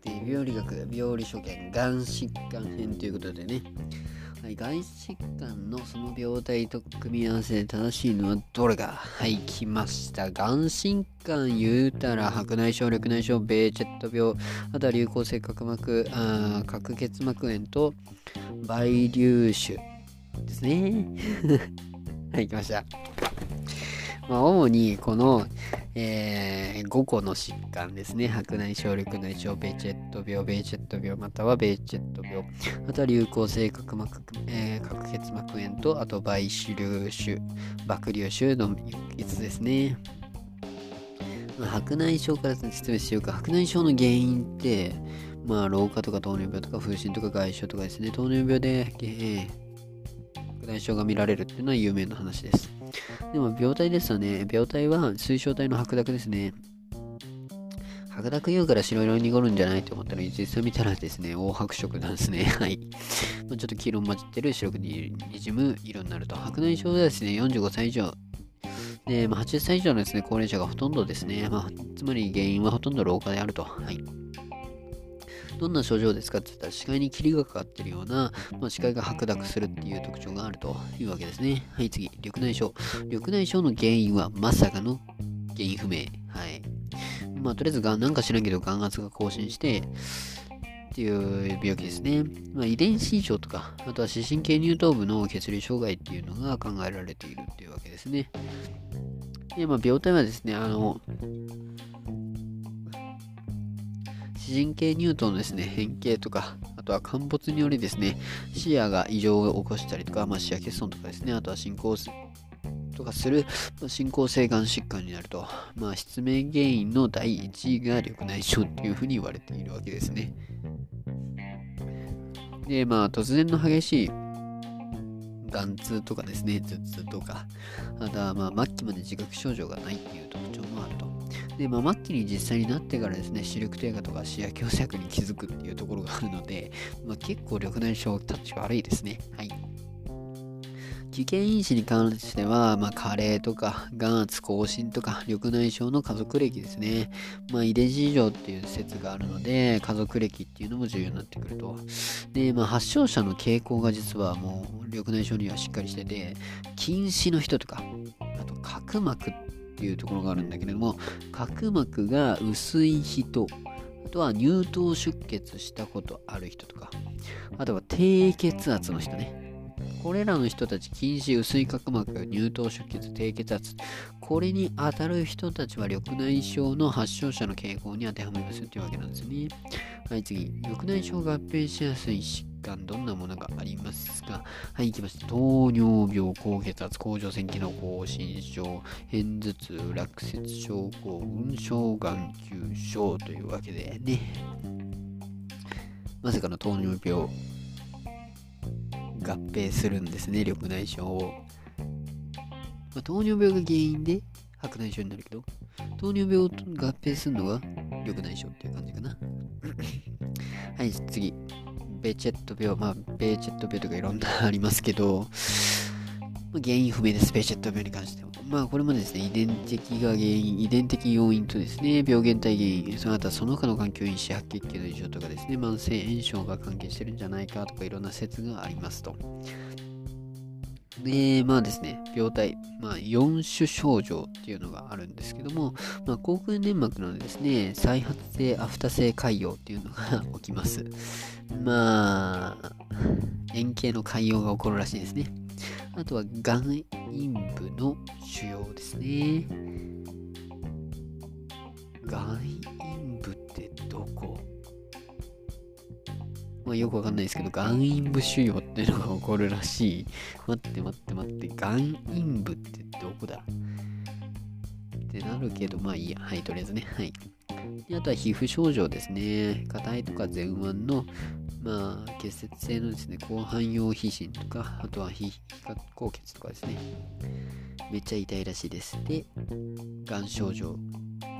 くて病理学病理所見がん疾患編ということでねはい、がん疾患のその病態と組み合わせで正しいのはどれかはい、来ました？がん疾患言うたら白内障、緑内障、ベーチェット病、あとは流行性角膜、あ角結膜炎と倍粒腫ですね。はい、来ました。まあ、主にこの、えー、5個の疾患ですね。白内障、緑内障、ベーチェット病、ベーチェット病、またはベーチェット病、あとは流行性角膜、えー、角結膜炎と、あと倍子粒腫、爆粒腫の5つですね。白内障から説明しようか。白内障の原因って、まあ、老化とか糖尿病とか風疹とか外傷とかですね、糖尿病で、えー、白内障が見られるっていうのは有名な話です。でも病態ですよね。病態は水晶体の白濁ですね。白濁言うから白色に濁るんじゃないと思ったら、実際見たらですね、黄白色なんですね。はい。まあ、ちょっと黄色混じってる白くにじむ色になると。白内障はですね、45歳以上。で、まあ、80歳以上のですね、高齢者がほとんどですね。まあ、つまり原因はほとんど老化であると。はい。どんな症状ですかって言ったら視界に霧がかかってるような、まあ、視界が白濁するっていう特徴があるというわけですね。はい、次、緑内障。緑内障の原因はまさかの原因不明。はい。まあ、とりあえずが、なんか知らんけど眼圧が更新して、っていう病気ですね。まあ、遺伝子異常とか、あとは視神経乳頭部の血流障害っていうのが考えられているっていうわけですね。で、まあ、病態はですね、あの、神経乳頭のですね、変形とか、あとは陥没によりですね、視野が異常を起こしたりとか、まあ、視野欠損とかですね、あとは進行とかする、まあ、進行性がん疾患になると、まあ、失明原因の第1位が緑内障っていうふうに言われているわけですね。で、まあ、突然の激しい眼痛とかですね、頭痛とか、あとはまあ末期まで自覚症状がないっていう特徴もあると。で、まあ、末期に実際になってからですね、視力低下とか視野狭窄に気づくっていうところがあるので、まあ、結構緑内障タッチ悪いですね。はい。危険因子に関しては、まあ、加齢とか、眼圧更新とか、緑内障の家族歴ですね。まあ、遺伝子異常っていう説があるので、家族歴っていうのも重要になってくると。で、まあ、発症者の傾向が実はもう、緑内障にはしっかりしてて、近視の人とか、あと角膜っていうところがあるんだけれども角膜が薄い人あとは乳頭出血したことある人とかあとは低血圧の人ねこれらの人たち、近視、薄い角膜、乳頭出血、低血圧、これに当たる人たちは緑内障の発症者の傾向に当てはまりますというわけなんですね。はい、次。緑内障合併しやすい疾患、どんなものがありますか？はい、行きました。糖尿病、高血圧、甲状腺機能亢進症、片頭痛、落雪症候群、小眼球症というわけでね。まさかの糖尿病。合併するんですね、緑内障を。まあ、糖尿病が原因で白内障になるけど、糖尿病を合併するのが緑内障っていう感じかな。はい、次。ベチェット病。まあ、ベーチェット病とかいろんなありますけど、原因不明です、ベーチェット病に関しては。まあ、これもですね、遺伝的が原因、遺伝的要因とですね、病原体原因、その他その他の環境因子、白血球の異常とかですね、慢性炎症が関係してるんじゃないかとか、いろんな説がありますと。で、まあですね、病態、まあ、4種症状っていうのがあるんですけども、まあ、口腔粘膜のですね、再発性アフタ性潰瘍っていうのが 起きます。まあ、円形の潰瘍が起こるらしいですね。あとは、眼陰部の腫瘍ですね。眼陰部ってどこ？まあよくわかんないですけど、眼陰部腫瘍っていうのが起こるらしい。待って待って待って、眼陰部ってどこだ？ってなるけど、まあいいや。はい、とりあえずね。はい。あとは皮膚症状ですね。硬いとか前腕のまあ、結節性のですね、広範用皮疹とか、あとは皮下高血とかですね、めっちゃ痛いらしいです。で、がん症状、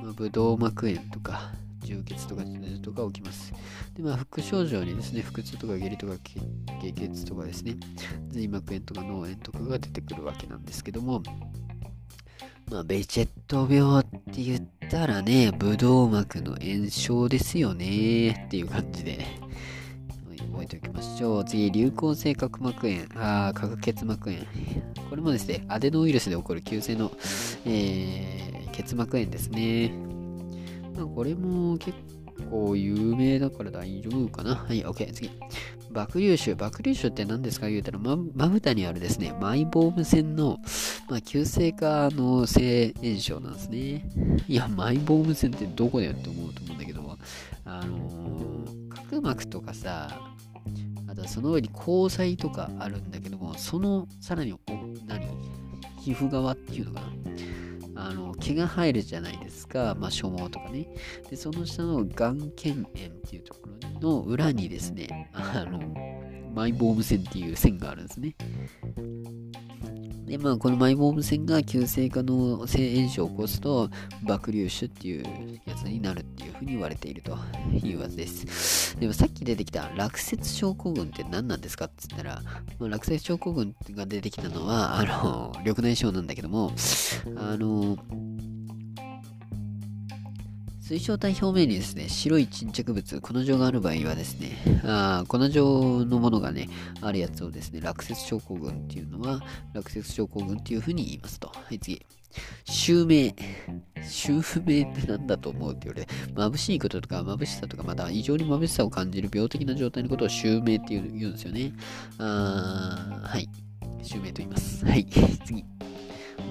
まあ、ブドウ膜炎とか、充血とかとか起きます。で、まあ、副症状にですね、腹痛とか下痢とか下血とかですね、髄膜炎とか脳炎とかが出てくるわけなんですけども、まあ、ベチェット病って言ったらね、ブドウ膜の炎症ですよねっていう感じで、覚次、流行性角膜炎、あ角結膜炎。これもですね、アデノウイルスで起こる急性の、えー、結膜炎ですね。まあ、これも結構有名だから大丈夫かな。はい、OK、次。爆粒腫。爆粒腫って何ですか？言うたら、ま、まぶたにあるですね、マイボーム腺の、まあ、急性化の性炎症なんですね。いや、マイボーム腺ってどこだよって思うと思うんだけど、あのー、角膜とかさ、だその上に交際とかあるんだけども、そのさらに、何皮膚側っていうのかな？あの毛が生えるじゃないですか、まあ、所毛とかね。で、その下の眼腱炎っていうところの裏にですね、あの、マイボーム腺っていう線があるんですね。で、まあ、このマイボーム腺が急性化の性炎症を起こすと、爆粒腫っていうやつになるっていうふうに言われているというわけです。でもさっき出てきた落雪症候群って何なんですかって言ったら、まあ、落雪症候群が出てきたのは、あの、緑内障なんだけども、あの、水晶体表面にですね、白い沈着物、粉状がある場合はですね、あ粉状のものがね、あるやつをですね、落雪症候群っていうのは、落雪症候群っていうふうに言いますと。はい、次。襲名。襲名って何だと思うって言われて、眩しいこととか眩しさとか、また異常に眩しさを感じる病的な状態のことを襲名って言うんですよね。あはい。襲名と言います。はい。次。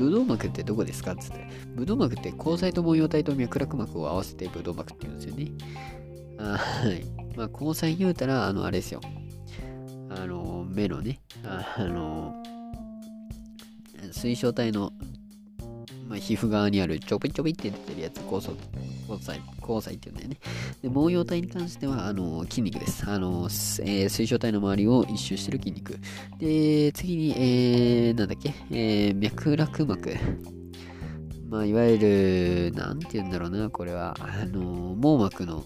ブドウ膜ってどこですか？ってって、ブドウ膜って虹彩と模様体と脈絡膜を合わせてブドウ膜って言うんですよね。あはい。まあ、虹彩言うたら、あの、あれですよ。あの、目のね、あの、水晶体のまあ、皮膚側にあるちょびちょびって出てるやつ、交差交際交際っていうんだよね。で、毛様体に関しては、あの、筋肉です。あの、えー、水晶体の周りを一周してる筋肉。で、次に、えー、なんだっけ、えー、脈絡膜。まあ、いわゆる、なんて言うんだろうな、これは、あの、網膜の、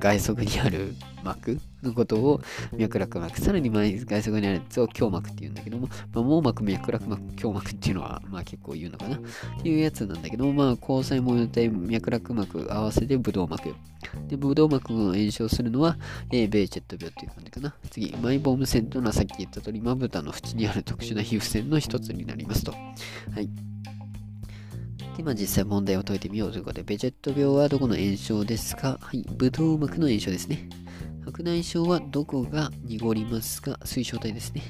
外側にある膜のことを脈絡膜、さらに前外側にあるやつを胸膜って言うんだけども、まあ、網膜、脈絡膜、胸膜っていうのは、まあ結構言うのかなっていうやつなんだけども、まあ、交際模様体、脈絡膜合わせてブドウ膜。で、ブドウ膜が炎症するのは、えー、ベーチェット病っていう感じかな。次、マイボーム線というのはさっき言った通り、まぶたの縁にある特殊な皮膚線の一つになりますと。はい。で、まあ、実際問題を解いてみようということで、ベジェット病はどこの炎症ですか？はい、ブドウ膜の炎症ですね。白内障はどこが濁りますか？水晶体ですね。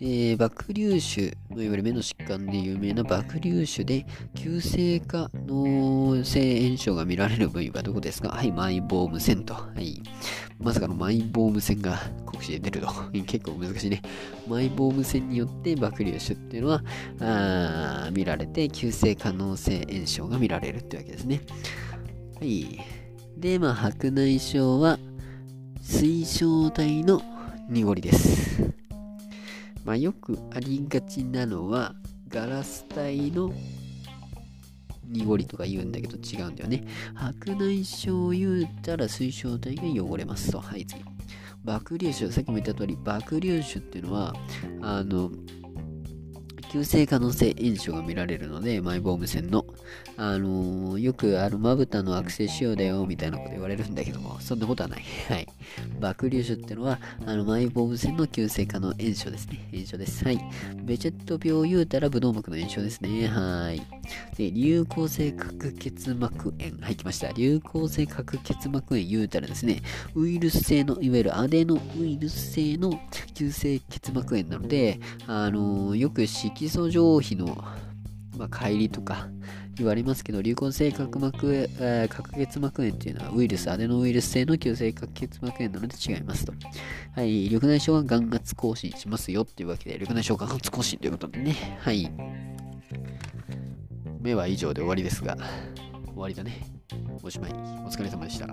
で、爆粒腫、いわゆる目の疾患で有名な爆粒腫で、急性化の性炎症が見られる部位はどこですか？はい、マイボーム線と。はい。まさかのマイボーム線が国試で出ると。結構難しいね。マイボーム線によって爆粒腫っていうのは、あ見られて、急性可能性炎症が見られるってわけですね。はい。で、まあ、白内障は、水晶体の濁りです。まあ、よくありがちなのは、ガラス体の濁りとか言うんだけど違うんだよね。白内障を言うたら水晶体が汚れますと。はい、次。爆粒子、さっきも言った通り、爆粒子っていうのは、あの、急性可能性炎症が見られるので、マイボーム線の。あのー、よくあるまぶたの悪性腫瘍だよ、みたいなこと言われるんだけども、そんなことはない。はい。爆粒腫ってのは、あの、マイボーム線の急性可能炎症ですね。炎症です。はい。ベチェット病言うたら、ブドウ膜の炎症ですね。はい。で、流行性角結膜炎。はい、来ました。流行性角結膜炎言うたらですね、ウイルス性の、いわゆるアデノウイルス性の急性結膜炎なので、あのー、よく子宮色素上皮の、まあ、帰りとか言われますけど、流行性角膜、えー、角結膜炎っていうのはウイルス、アデノウイルス性の急性角結膜炎なので違いますと。はい、緑内障は眼圧更新しますよっていうわけで、緑内障眼圧更新ということでね。はい。目は以上で終わりですが、終わりだね。おしまい。お疲れ様でした。